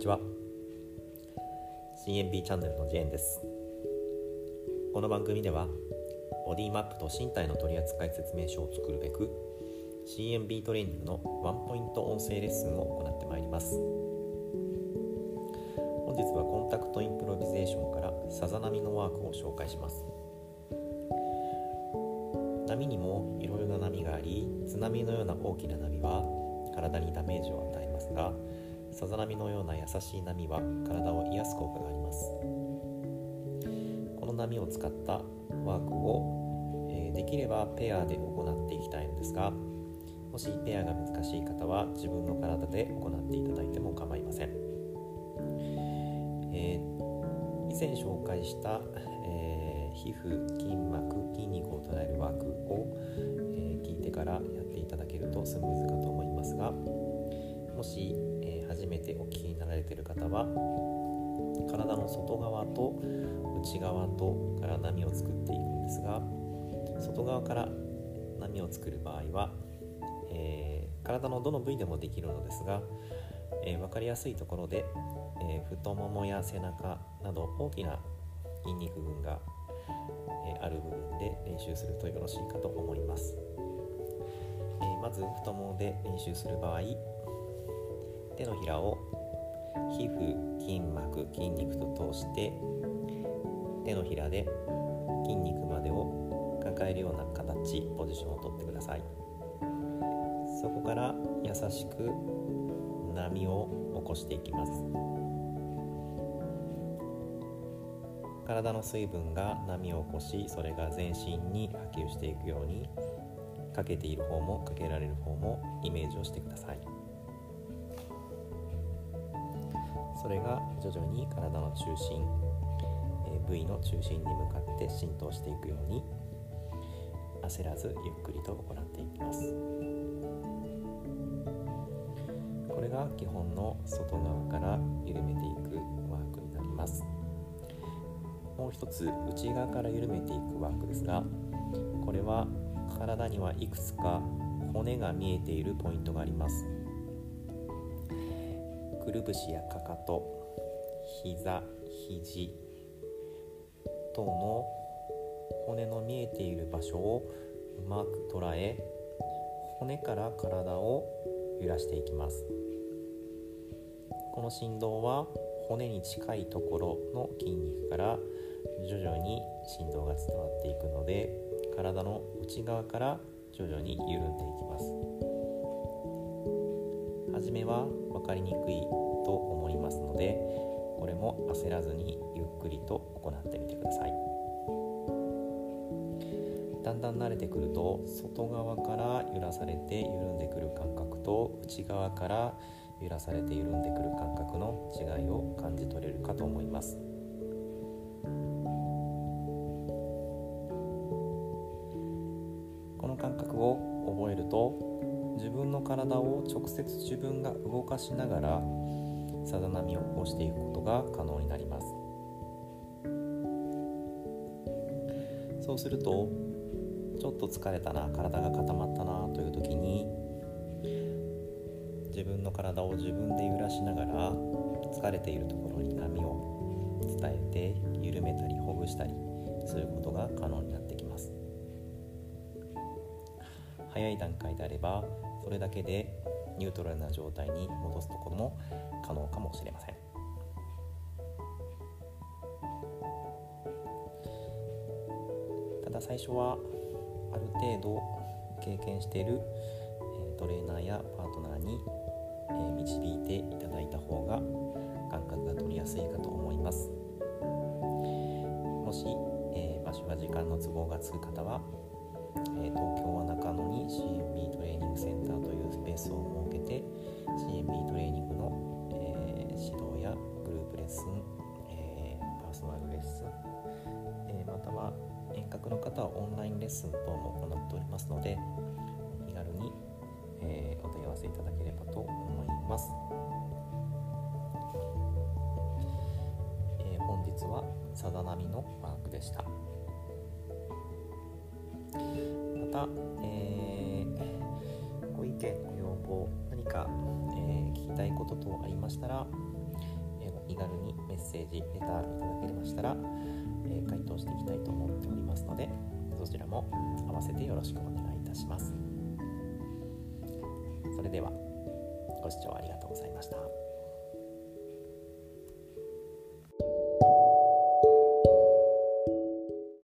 にちは。CNB チャンネルのジェーンです。この番組ではボディマップと身体の取扱い説明書を作るべく CNB トレーニングのワンポイント音声レッスンを行ってまいります。本日はコンタクトインプロビゼーションからさざ波のワークを紹介します。波にもいろいろな波があり津波のような大きな波は体にダメージを与えますがさざ波のような優しい波は体を癒す効果があります。この波を使ったワークを、えー、できればペアで行っていきたいのですがもしペアが難しい方は自分の体で行っていただいても構いません、えー、以前紹介した、えー、皮膚筋膜筋肉を捉えるワークを、え聞いてからやっていただけるとスムーズかと思いますがもし初めてお聞きになられている方は体の外側と内側とから波を作っていくんですが外側から波を作る場合は、えー、体のどの部位でもできるのですが、えー、分かりやすいところで、えー、太ももや背中など大きな筋肉群が、えある部分で練習するとよろしいかと思います、えまず太ももで練習する場合手のひらを皮膚筋膜筋肉と通して手のひらで筋肉までを抱えるような形ポジションをとってください。そこから優しく波を起こしていきます。体の水分が波を起こしそれが全身に波及していくようにかけている方もかけられる方もイメージをしてください。それが徐々に体の中心、え部位の中心に向かって浸透していくように焦らずゆっくりと行っていきます。これが基本の外側から緩めていくワークになります。もう一つ内側から緩めていくワークですがこれは体にはいくつか骨が見えているポイントがあります。くるぶしやかかと膝肘等の骨の見えている場所をうまく捉え骨から体を揺らしていきます。この振動は骨に近いところの筋肉から徐々に振動が伝わっていくので体の内側から徐々に緩んでいきます。初めは分かりにくいと思いますのでこれも焦らずにゆっくりと行ってみてください。だんだん慣れてくると外側から揺らされて緩んでくる感覚と内側から揺らされて緩んでくる感覚の違いを感じ取れるかと思います。体を直接自分が動かしながらさざ波を起こしていくことが可能になります。そうするとちょっと疲れたな体が固まったなという時に自分の体を自分で揺らしながら疲れているところに波を伝えて緩めたりほぐしたりそういうことが可能になってきます。早い段階であればそれだけでニュートラルな状態に戻すところも可能かもしれません。ただ最初はある程度経験しているトレーナーやパートナーに導いていただいた方が感覚が取りやすいかと思います。もし、え場所や時間の都合がつく方はえ東京は中野に CMB トレーニングセンターというスペースを設けて CMB トレーニングの、えー、指導やグループレッスン、えー、パーソナルレッスン、えまたは遠隔の方はオンラインレッスン等も行っておりますので気軽に、えお問い合わせいただければと思います。え本日はさだ波のマークでした。た、えー、ご意見ご要望何か、えー、聞きたいこと等ありましたらえ、お、気軽にメッセージレターいただけましたら、え回答していきたいと思っておりますのでそちらも合わせてよろしくお願いいたしますそれではご視聴ありがとうございました。